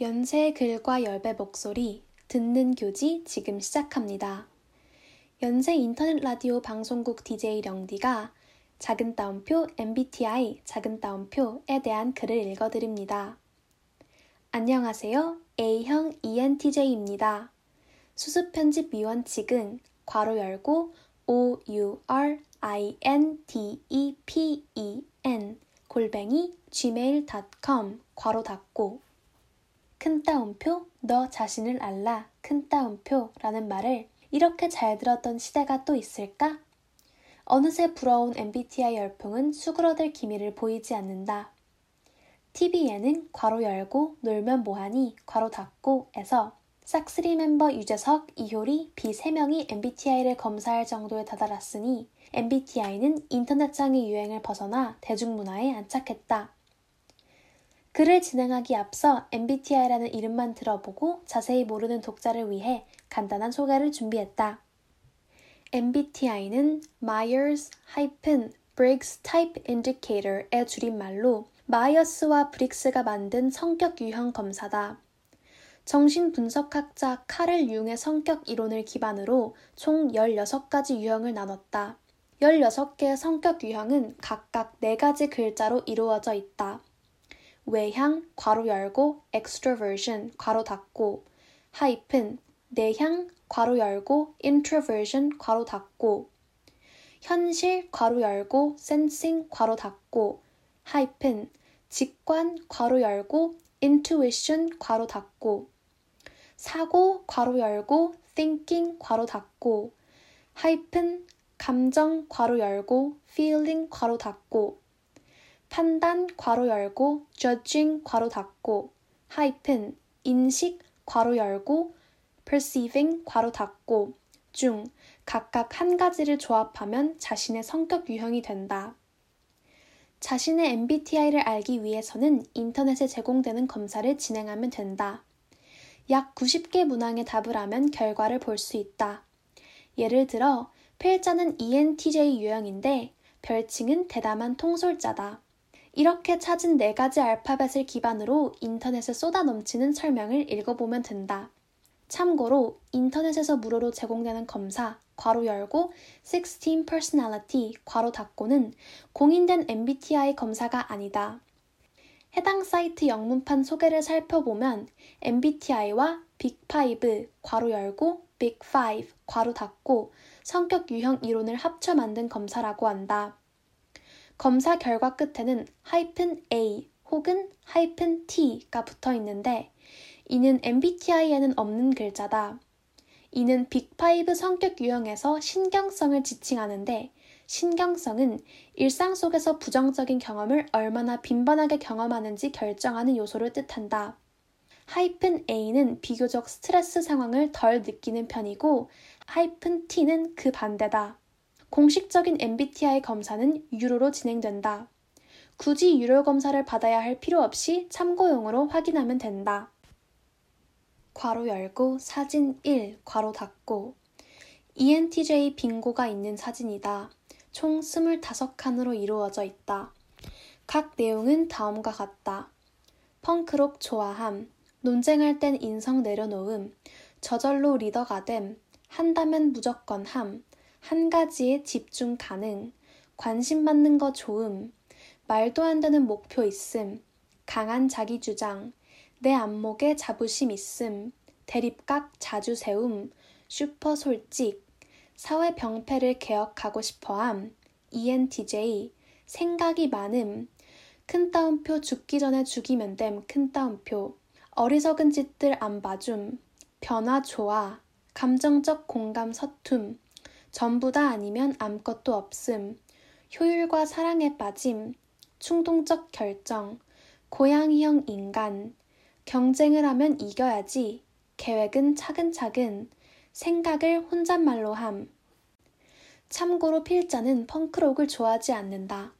연세의 글과 열배 목소리, 듣는 교지 지금 시작합니다. 연세 인터넷 라디오 방송국 DJ 령디가 작은 따옴표 MBTI 작은 따옴표에 대한 글을 읽어드립니다. 안녕하세요. A형 ENTJ입니다. 수습 편집 미원칙은 괄호 열고 O U R I N T E P E N 골뱅이 gmail.com 괄호 닫고 큰 따옴표 너 자신을 알라 큰 따옴표라는 말을 이렇게 잘 들었던 시대가 또 있을까? 어느새 부러운 MBTI 열풍은 수그러들 기미를 보이지 않는다. TV에는 괄호 열고 놀면 뭐하니 괄호 닫고에서 싹스리 멤버 유재석, 이효리, 비 3명이 MBTI를 검사할 정도에 다다랐으니 MBTI는 인터넷상의 유행을 벗어나 대중문화에 안착했다. 글을 진행하기 앞서 MBTI라는 이름만 들어보고 자세히 모르는 독자를 위해 간단한 소개를 준비했다. MBTI는 Myers-Briggs Type Indicator의 줄임말로 마이어스와 브릭스가 만든 성격 유형 검사다. 정신분석학자 카를 융의 성격 이론을 기반으로 총 16가지 유형을 나눴다. 16개의 성격 유형은 각각 4가지 글자로 이루어져 있다. 외향, 괄호 열고, extroversion, 괄호 닫고, 하이픈, 내향, 괄호 열고, introversion, 괄호 닫고, 현실, 괄호 열고, sensing, 괄호 닫고, 하이픈, 직관, 괄호 열고, intuition, 괄호 닫고, 사고, 괄호 열고, thinking, 괄호 닫고, 하이픈, 감정, 괄호 열고, feeling, 괄호 닫고, 판단 괄호 열고 judging 괄호 닫고 하이픈 인식 괄호 열고 perceiving 괄호 닫고 중 각각 한 가지를 조합하면 자신의 성격 유형이 된다. 자신의 MBTI를 알기 위해서는 인터넷에 제공되는 검사를 진행하면 된다. 약 90개 문항에 답을 하면 결과를 볼 수 있다. 예를 들어, 필자는 ENTJ 유형인데 별칭은 대담한 통솔자다. 이렇게 찾은 네 가지 알파벳을 기반으로 인터넷에 쏟아 넘치는 설명을 읽어보면 된다. 참고로 인터넷에서 무료로 제공되는 검사, 괄호 열고 16 personality, 괄호 닫고는 공인된 MBTI 검사가 아니다. 해당 사이트 영문판 소개를 살펴보면 MBTI와 빅5, 괄호 열고 빅5, 괄호 닫고 성격 유형 이론을 합쳐 만든 검사라고 한다. 검사 결과 끝에는 하이픈 A 혹은 하이픈 T가 붙어 있는데 이는 MBTI에는 없는 글자다. 이는 빅5 성격 유형에서 신경성을 지칭하는데 신경성은 일상 속에서 부정적인 경험을 얼마나 빈번하게 경험하는지 결정하는 요소를 뜻한다. 하이픈 A는 비교적 스트레스 상황을 덜 느끼는 편이고 하이픈 T는 그 반대다. 공식적인 MBTI 검사는 유료로 진행된다. 굳이 유료 검사를 받아야 할 필요 없이 참고용으로 확인하면 된다. 괄호 열고 사진 1 괄호 닫고 ENTJ 빙고가 있는 사진이다. 총 25칸으로 이루어져 있다. 각 내용은 다음과 같다. 펑크록 좋아함, 논쟁할 땐 인성 내려놓음, 저절로 리더가 됨, 한다면 무조건 함, 한 가지에 집중 가능, 관심 받는 거 좋음, 말도 안 되는 목표 있음, 강한 자기 주장, 내 안목에 자부심 있음, 대립각 자주 세움, 슈퍼 솔직, 사회 병폐를 개혁하고 싶어함, ENTJ, 생각이 많음, 큰 따옴표 죽기 전에 죽이면 됨 큰 따옴표, 어리석은 짓들 안 봐줌, 변화 좋아, 감정적 공감 서툼, 전부 다 아니면 아무것도 없음, 효율과 사랑에 빠짐, 충동적 결정, 고양이형 인간, 경쟁을 하면 이겨야지, 계획은 차근차근, 생각을 혼잣말로 함. 참고로 필자는 펑크록을 좋아하지 않는다.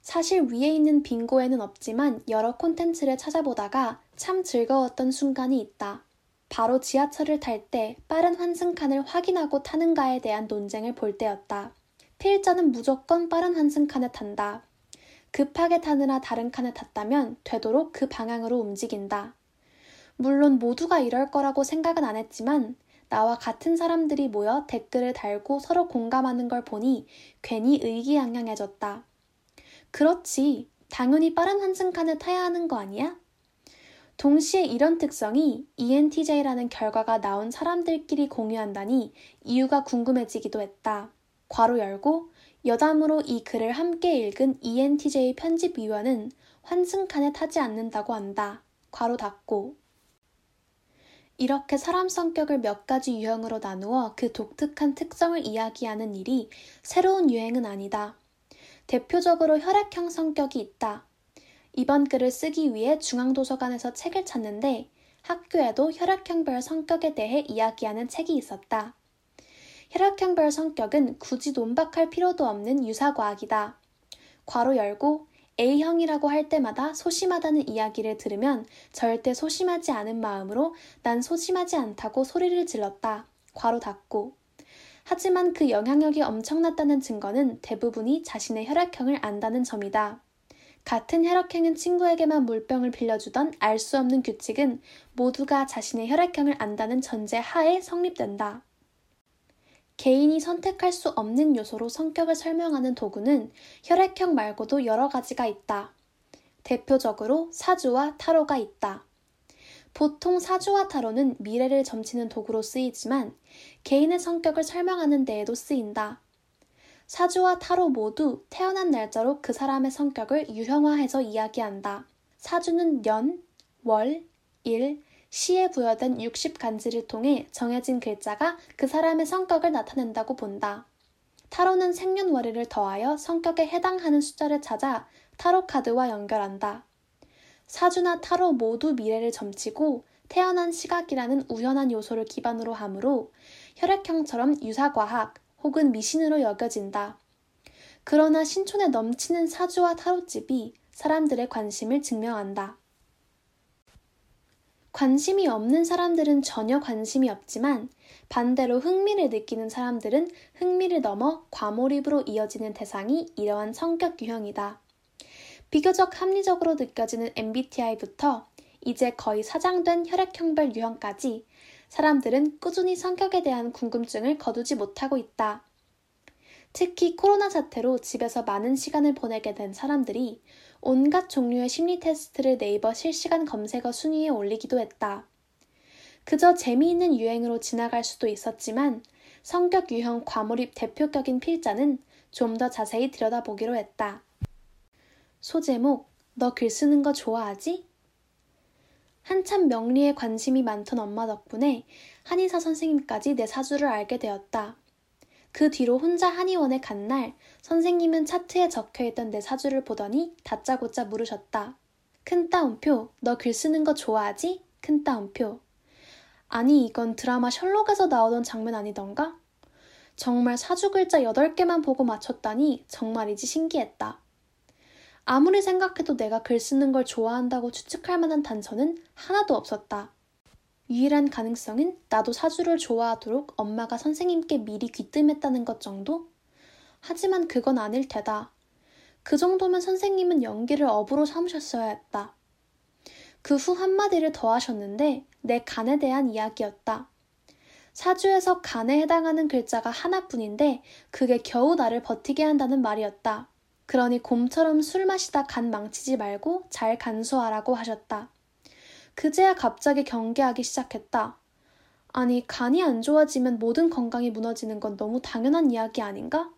사실 위에 있는 빙고에는 없지만 여러 콘텐츠를 찾아보다가 참 즐거웠던 순간이 있다. 바로 지하철을 탈 때 빠른 환승칸을 확인하고 타는가에 대한 논쟁을 볼 때였다. 필자는 무조건 빠른 환승칸에 탄다. 급하게 타느라 다른 칸에 탔다면 되도록 그 방향으로 움직인다. 물론 모두가 이럴 거라고 생각은 안 했지만 나와 같은 사람들이 모여 댓글을 달고 서로 공감하는 걸 보니 괜히 의기양양해졌다. 그렇지. 당연히 빠른 환승칸을 타야 하는 거 아니야? 동시에 이런 특성이 ENTJ라는 결과가 나온 사람들끼리 공유한다니 이유가 궁금해지기도 했다. 괄호 열고 여담으로 이 글을 함께 읽은 ENTJ 편집위원은 환승칸에 타지 않는다고 한다. 괄호 닫고 이렇게 사람 성격을 몇 가지 유형으로 나누어 그 독특한 특성을 이야기하는 일이 새로운 유행은 아니다. 대표적으로 혈액형 성격이 있다. 이번 글을 쓰기 위해 중앙도서관에서 책을 찾는데 학교에도 혈액형별 성격에 대해 이야기하는 책이 있었다. 혈액형별 성격은 굳이 논박할 필요도 없는 유사과학이다. 괄호 열고 A형이라고 할 때마다 소심하다는 이야기를 들으면 절대 소심하지 않은 마음으로 난 소심하지 않다고 소리를 질렀다. 괄호 닫고. 하지만 그 영향력이 엄청났다는 증거는 대부분이 자신의 혈액형을 안다는 점이다. 같은 혈액형인 친구에게만 물병을 빌려주던 알 수 없는 규칙은 모두가 자신의 혈액형을 안다는 전제 하에 성립된다. 개인이 선택할 수 없는 요소로 성격을 설명하는 도구는 혈액형 말고도 여러 가지가 있다. 대표적으로 사주와 타로가 있다. 보통 사주와 타로는 미래를 점치는 도구로 쓰이지만 개인의 성격을 설명하는 데에도 쓰인다. 사주와 타로 모두 태어난 날짜로 그 사람의 성격을 유형화해서 이야기한다. 사주는 년, 월, 일, 시에 부여된 60간지를 통해 정해진 글자가 그 사람의 성격을 나타낸다고 본다. 타로는 생년월일을 더하여 성격에 해당하는 숫자를 찾아 타로 카드와 연결한다. 사주나 타로 모두 미래를 점치고 태어난 시각이라는 우연한 요소를 기반으로 하므로 혈액형처럼 유사과학 혹은 미신으로 여겨진다. 그러나 신촌에 넘치는 사주와 타로집이 사람들의 관심을 증명한다. 관심이 없는 사람들은 전혀 관심이 없지만 반대로 흥미를 느끼는 사람들은 흥미를 넘어 과몰입으로 이어지는 대상이 이러한 성격 유형이다. 비교적 합리적으로 느껴지는 MBTI부터 이제 거의 사장된 혈액형별 유형까지 사람들은 꾸준히 성격에 대한 궁금증을 거두지 못하고 있다. 특히 코로나 사태로 집에서 많은 시간을 보내게 된 사람들이 온갖 종류의 심리 테스트를 네이버 실시간 검색어 순위에 올리기도 했다. 그저 재미있는 유행으로 지나갈 수도 있었지만 성격 유형 과몰입 대표격인 필자는 좀 더 자세히 들여다보기로 했다. 소제목, 너 글 쓰는 거 좋아하지? 한참 명리에 관심이 많던 엄마 덕분에 한의사 선생님까지 내 사주를 알게 되었다. 그 뒤로 혼자 한의원에 간 날 선생님은 차트에 적혀있던 내 사주를 보더니 다짜고짜 물으셨다. 큰 따옴표, 너 글 쓰는 거 좋아하지? 큰 따옴표. 아니, 이건 드라마 셜록에서 나오던 장면 아니던가? 정말 사주 글자 8개만 보고 맞췄다니 정말이지 신기했다. 아무리 생각해도 내가 글 쓰는 걸 좋아한다고 추측할 만한 단서는 하나도 없었다. 유일한 가능성은 나도 사주를 좋아하도록 엄마가 선생님께 미리 귀뜸했다는 것 정도? 하지만 그건 아닐 테다. 그 정도면 선생님은 연기를 업으로 삼으셨어야 했다. 그 후 한마디를 더 하셨는데 내 간에 대한 이야기였다. 사주에서 간에 해당하는 글자가 하나뿐인데 그게 겨우 나를 버티게 한다는 말이었다. 그러니 곰처럼 술 마시다 간 망치지 말고 잘 간수하라고 하셨다. 그제야 갑자기 경계하기 시작했다. 아니, 간이 안 좋아지면 모든 건강이 무너지는 건 너무 당연한 이야기 아닌가?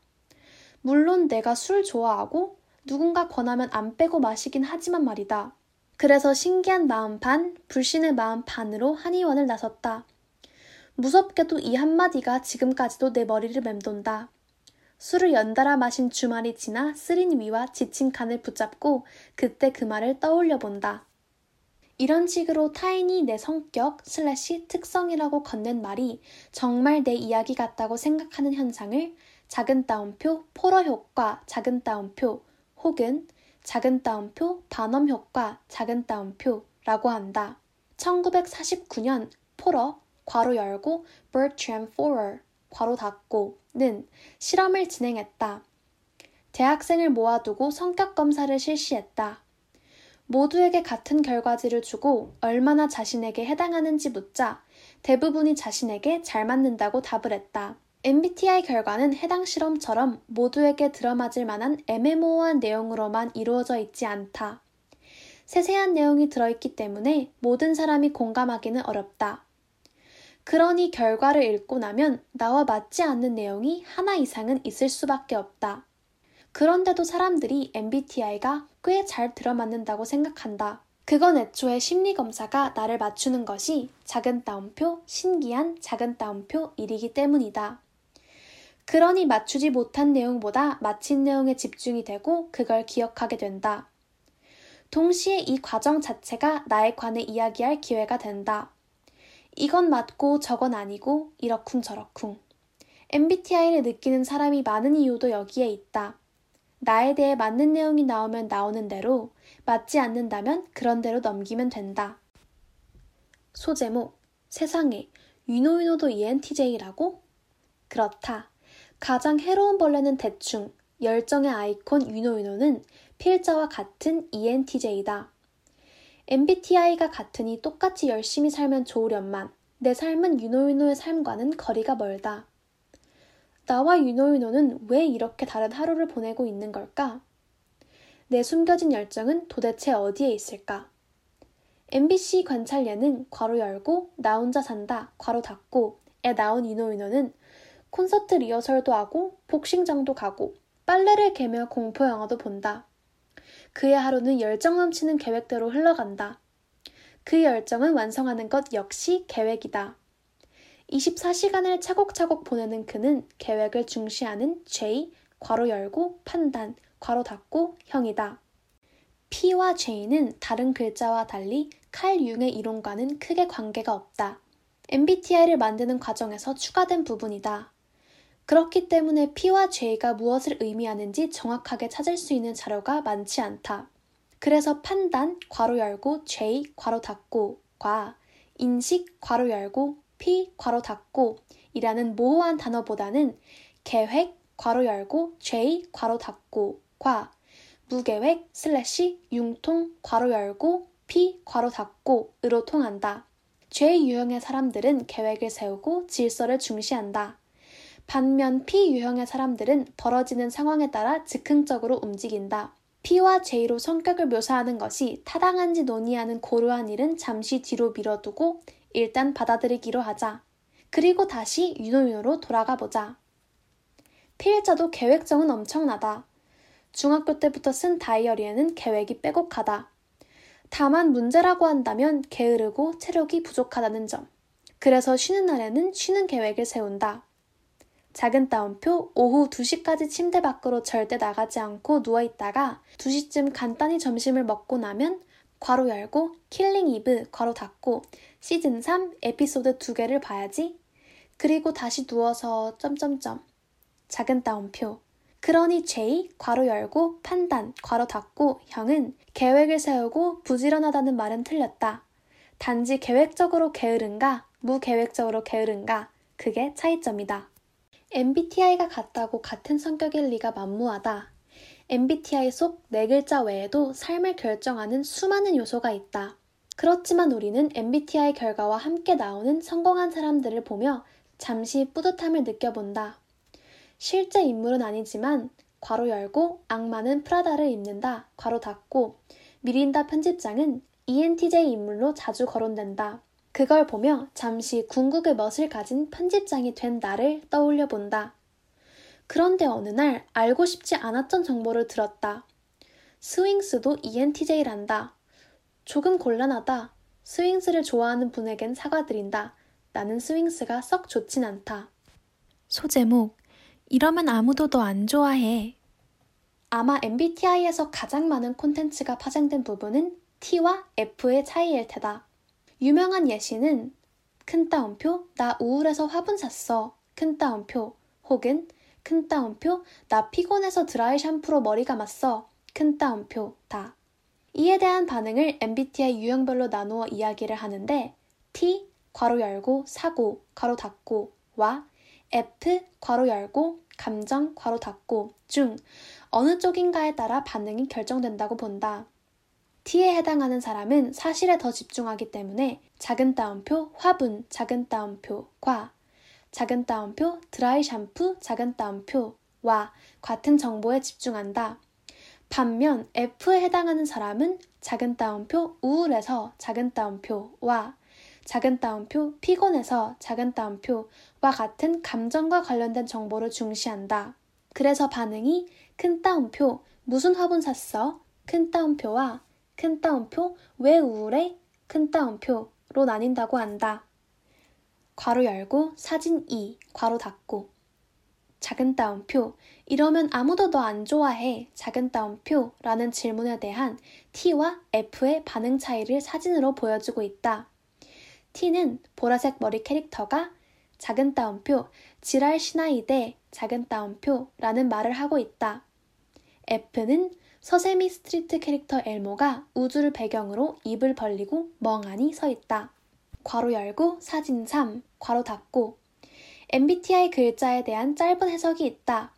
물론 내가 술 좋아하고 누군가 권하면 안 빼고 마시긴 하지만 말이다. 그래서 신기한 마음 반, 불신의 마음 반으로 한의원을 나섰다. 무섭게도 이 한마디가 지금까지도 내 머리를 맴돈다. 술을 연달아 마신 주말이 지나 쓰린 위와 지친 간을 붙잡고 그때 그 말을 떠올려 본다. 이런 식으로 타인이 내 성격 슬래시 특성이라고 건넨 말이 정말 내 이야기 같다고 생각하는 현상을 작은 따옴표 포러 효과 작은 따옴표 혹은 작은 따옴표 바넘 효과 작은 따옴표라고 한다. 1949년 포러 괄호 열고 Bertram Forer 괄호 닫고 는 실험을 진행했다. 대학생을 모아두고 성격 검사를 실시했다. 모두에게 같은 결과지를 주고 얼마나 자신에게 해당하는지 묻자 대부분이 자신에게 잘 맞는다고 답을 했다. MBTI 결과는 해당 실험처럼 모두에게 들어맞을 만한 애매모호한 내용으로만 이루어져 있지 않다. 세세한 내용이 들어있기 때문에 모든 사람이 공감하기는 어렵다. 그러니 결과를 읽고 나면 나와 맞지 않는 내용이 하나 이상은 있을 수밖에 없다. 그런데도 사람들이 MBTI가 꽤 잘 들어맞는다고 생각한다. 그건 애초에 심리검사가 나를 맞추는 것이 작은 따옴표, 신기한 작은 따옴표 일이기 때문이다. 그러니 맞추지 못한 내용보다 맞힌 내용에 집중이 되고 그걸 기억하게 된다. 동시에 이 과정 자체가 나에 관해 이야기할 기회가 된다. 이건 맞고 저건 아니고 이러쿵저러쿵. MBTI를 느끼는 사람이 많은 이유도 여기에 있다. 나에 대해 맞는 내용이 나오면 나오는 대로, 맞지 않는다면 그런 대로 넘기면 된다. 소제목, 세상에, 유노유노도 ENTJ라고? 그렇다. 가장 해로운 벌레는 대충, 열정의 아이콘 유노유노는 필자와 같은 ENTJ다. MBTI가 같으니 똑같이 열심히 살면 좋으련만 내 삶은 유노유노의 삶과는 거리가 멀다. 나와 유노유노는 왜 이렇게 다른 하루를 보내고 있는 걸까? 내 숨겨진 열정은 도대체 어디에 있을까? MBC 관찰 예능 괄호 열고 나 혼자 산다 괄호 닫고 에 나온 유노유노는 콘서트 리허설도 하고 복싱장도 가고 빨래를 개며 공포 영화도 본다. 그의 하루는 열정 넘치는 계획대로 흘러간다. 그 열정은 완성하는 것 역시 계획이다. 24시간을 차곡차곡 보내는 그는 계획을 중시하는 J, 괄호 열고, 판단, 괄호 닫고, 형이다. P와 J는 다른 글자와 달리 칼 융의 이론과는 크게 관계가 없다. MBTI를 만드는 과정에서 추가된 부분이다. 그렇기 때문에 P와 J가 무엇을 의미하는지 정확하게 찾을 수 있는 자료가 많지 않다. 그래서 판단, 괄호 열고, J, 괄호 닫고 과 인식, 괄호 열고, P, 괄호 닫고 이라는 모호한 단어보다는 계획, 괄호 열고, J, 괄호 닫고 과 무계획, 슬래시, 융통, 괄호 열고, P, 괄호 닫고 으로 통한다. J 유형의 사람들은 계획을 세우고 질서를 중시한다. 반면 P 유형의 사람들은 벌어지는 상황에 따라 즉흥적으로 움직인다. P와 J로 성격을 묘사하는 것이 타당한지 논의하는 고루한 일은 잠시 뒤로 밀어두고 일단 받아들이기로 하자. 그리고 다시 유노유노로 돌아가 보자. 피해자도 계획성은 엄청나다. 중학교 때부터 쓴 다이어리에는 계획이 빼곡하다. 다만 문제라고 한다면 게으르고 체력이 부족하다는 점. 그래서 쉬는 날에는 쉬는 계획을 세운다. 작은 따옴표 오후 2시까지 침대 밖으로 절대 나가지 않고 누워있다가 2시쯤 간단히 점심을 먹고 나면 괄호 열고 Killing Eve 괄호 닫고 시즌 3 에피소드 2개를 봐야지. 그리고 다시 누워서 점점점 작은 따옴표 그러니 J 괄호 열고 판단 괄호 닫고 형은 계획을 세우고 부지런하다는 말은 틀렸다. 단지 계획적으로 게으른가 무계획적으로 게으른가 그게 차이점이다. MBTI가 같다고 같은 성격일 리가 만무하다. MBTI 속 네 글자 외에도 삶을 결정하는 수많은 요소가 있다. 그렇지만 우리는 MBTI 결과와 함께 나오는 성공한 사람들을 보며 잠시 뿌듯함을 느껴본다. 실제 인물은 아니지만 괄호 열고 악마는 프라다를 입는다 괄호 닫고 미린다 편집장은 ENTJ 인물로 자주 거론된다. 그걸 보며 잠시 궁극의 멋을 가진 편집장이 된 나를 떠올려 본다. 그런데 어느 날 알고 싶지 않았던 정보를 들었다. 스윙스도 ENTJ란다. 조금 곤란하다. 스윙스를 좋아하는 분에겐 사과드린다. 나는 스윙스가 썩 좋진 않다. 소제목 이러면 아무도 너 안 좋아해. 아마 MBTI에서 가장 많은 콘텐츠가 파생된 부분은 T와 F의 차이일 테다. 유명한 예시는 큰 따옴표 나 우울해서 화분 샀어 큰 따옴표 혹은 큰 따옴표 나 피곤해서 드라이 샴푸로 머리 감았어 큰 따옴표 다. 이에 대한 반응을 MBTI 유형별로 나누어 이야기를 하는데 T 괄호 열고 사고 괄호 닫고 와 F 괄호 열고 감정 괄호 닫고 중 어느 쪽인가에 따라 반응이 결정된다고 본다. T에 해당하는 사람은 사실에 더 집중하기 때문에 작은 따옴표 화분 작은 따옴표 과 작은 따옴표 드라이 샴푸 작은 따옴표 와 같은 정보에 집중한다. 반면 F에 해당하는 사람은 작은 따옴표 우울해서 작은 따옴표 와 작은 따옴표 피곤해서 작은 따옴표 와 같은 감정과 관련된 정보를 중시한다. 그래서 반응이 큰 따옴표 무슨 화분 샀어? 큰 따옴표와 큰 따옴표 왜 우울해? 큰 따옴표로 나뉜다고 한다. 괄호 열고 사진 2 괄호 닫고 작은 따옴표 이러면 아무도 너 안 좋아해 작은 따옴표 라는 질문에 대한 T와 F의 반응 차이를 사진으로 보여주고 있다. T는 보라색 머리 캐릭터가 작은 따옴표 지랄 시나이대 작은 따옴표 라는 말을 하고 있다. F는 Sesame Street 캐릭터 엘모가 우주를 배경으로 입을 벌리고 멍하니 서 있다. 괄호 열고 사진 3 괄호 닫고 MBTI 글자에 대한 짧은 해석이 있다.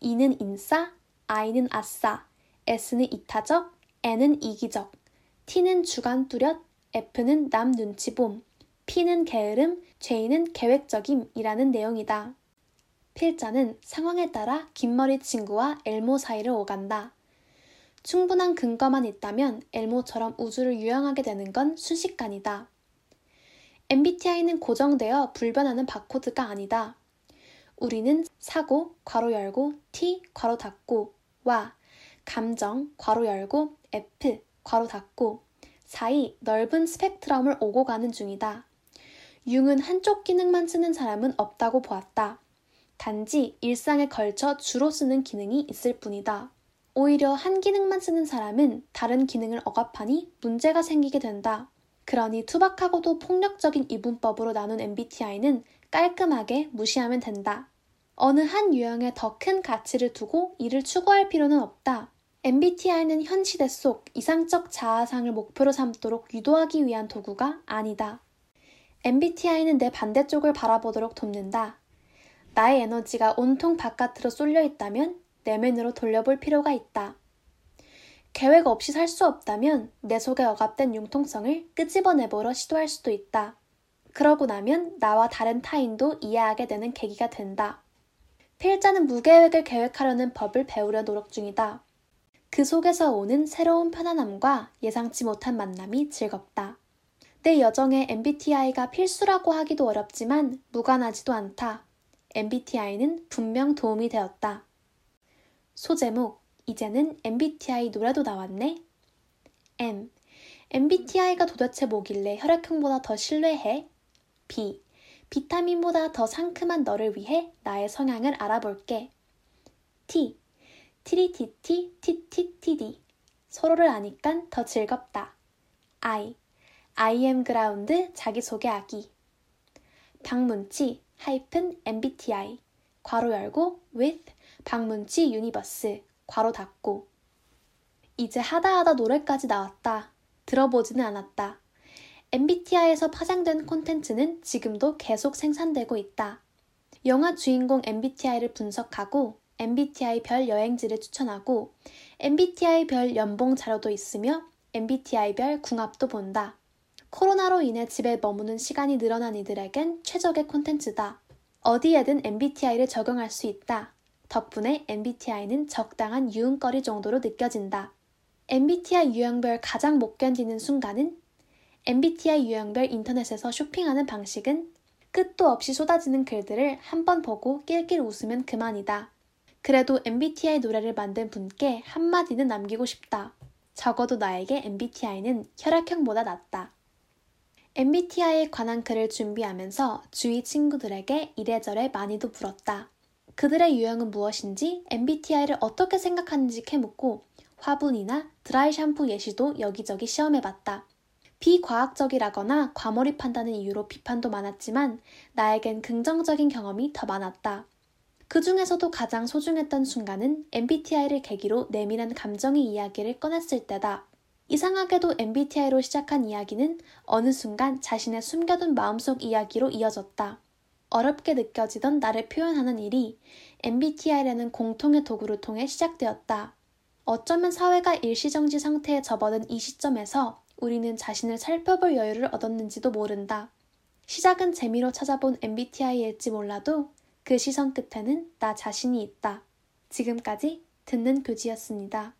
E는 인싸, I는 아싸, S는 이타적, N은 이기적, T는 주관 뚜렷, F는 남 눈치 봄, P는 게으름, J는 계획적임이라는 내용이다. 필자는 상황에 따라 긴머리 친구와 엘모 사이를 오간다. 충분한 근거만 있다면 엘모처럼 우주를 유영하게 되는 건 순식간이다. MBTI는 고정되어 불변하는 바코드가 아니다. 우리는 사고, 괄호 열고, T, 괄호 닫고, 와, 감정, 괄호 열고, F, 괄호 닫고, 사이 넓은 스펙트럼을 오고 가는 중이다. 융은 한쪽 기능만 쓰는 사람은 없다고 보았다. 단지 일상에 걸쳐 주로 쓰는 기능이 있을 뿐이다. 오히려 한 기능만 쓰는 사람은 다른 기능을 억압하니 문제가 생기게 된다. 그러니 투박하고도 폭력적인 이분법으로 나눈 MBTI는 깔끔하게 무시하면 된다. 어느 한 유형에 더 큰 가치를 두고 이를 추구할 필요는 없다. MBTI는 현 시대 속 이상적 자아상을 목표로 삼도록 유도하기 위한 도구가 아니다. MBTI는 내 반대쪽을 바라보도록 돕는다. 나의 에너지가 온통 바깥으로 쏠려 있다면 내면으로 돌려볼 필요가 있다. 계획 없이 살 수 없다면 내 속에 억압된 융통성을 끄집어내보러 시도할 수도 있다. 그러고 나면 나와 다른 타인도 이해하게 되는 계기가 된다. 필자는 무계획을 계획하려는 법을 배우려 노력 중이다. 그 속에서 오는 새로운 편안함과 예상치 못한 만남이 즐겁다. 내 여정에 MBTI가 필수라고 하기도 어렵지만 무관하지도 않다. MBTI는 분명 도움이 되었다. 소제목 이제는 MBTI 노래도 나왔네. M. MBTI가 도대체 뭐길래 혈액형보다 더 신뢰해? B. 비타민보다 더 상큼한 너를 위해 나의 성향을 알아볼게. T. 티리티티 티티티디. 서로를 아니깐 더 즐겁다. I. I am ground 자기소개하기. 방문치 하이픈 MBTI. 괄호 열고 with 방문치 universe. 괄호 닫고 이제 하다하다 노래까지 나왔다. 들어보지는 않았다. MBTI에서 파생된 콘텐츠는 지금도 계속 생산되고 있다. 영화 주인공 MBTI를 분석하고 MBTI 별 여행지를 추천하고 MBTI 별 연봉 자료도 있으며 MBTI 별 궁합도 본다. 코로나로 인해 집에 머무는 시간이 늘어난 이들에겐 최적의 콘텐츠다. 어디에든 MBTI를 적용할 수 있다. 덕분에 MBTI는 적당한 유흥거리 정도로 느껴진다. MBTI 유형별 가장 못 견디는 순간은 MBTI 유형별 인터넷에서 쇼핑하는 방식은 끝도 없이 쏟아지는 글들을 한 번 보고 낄낄 웃으면 그만이다. 그래도 MBTI 노래를 만든 분께 한마디는 남기고 싶다. 적어도 나에게 MBTI는 혈액형보다 낫다. MBTI에 관한 글을 준비하면서 주위 친구들에게 이래저래 많이도 물었다. 그들의 유형은 무엇인지 MBTI를 어떻게 생각하는지 캐묻고 화분이나 드라이 샴푸 예시도 여기저기 시험해봤다. 비과학적이라거나 과몰입한다는 이유로 비판도 많았지만 나에겐 긍정적인 경험이 더 많았다. 그 중에서도 가장 소중했던 순간은 MBTI를 계기로 내밀한 감정의 이야기를 꺼냈을 때다. 이상하게도 MBTI로 시작한 이야기는 어느 순간 자신의 숨겨둔 마음속 이야기로 이어졌다. 어렵게 느껴지던 나를 표현하는 일이 MBTI라는 공통의 도구를 통해 시작되었다. 어쩌면 사회가 일시정지 상태에 접어든 이 시점에서 우리는 자신을 살펴볼 여유를 얻었는지도 모른다. 시작은 재미로 찾아본 MBTI일지 몰라도 그 시선 끝에는 나 자신이 있다. 지금까지 듣는 교지였습니다.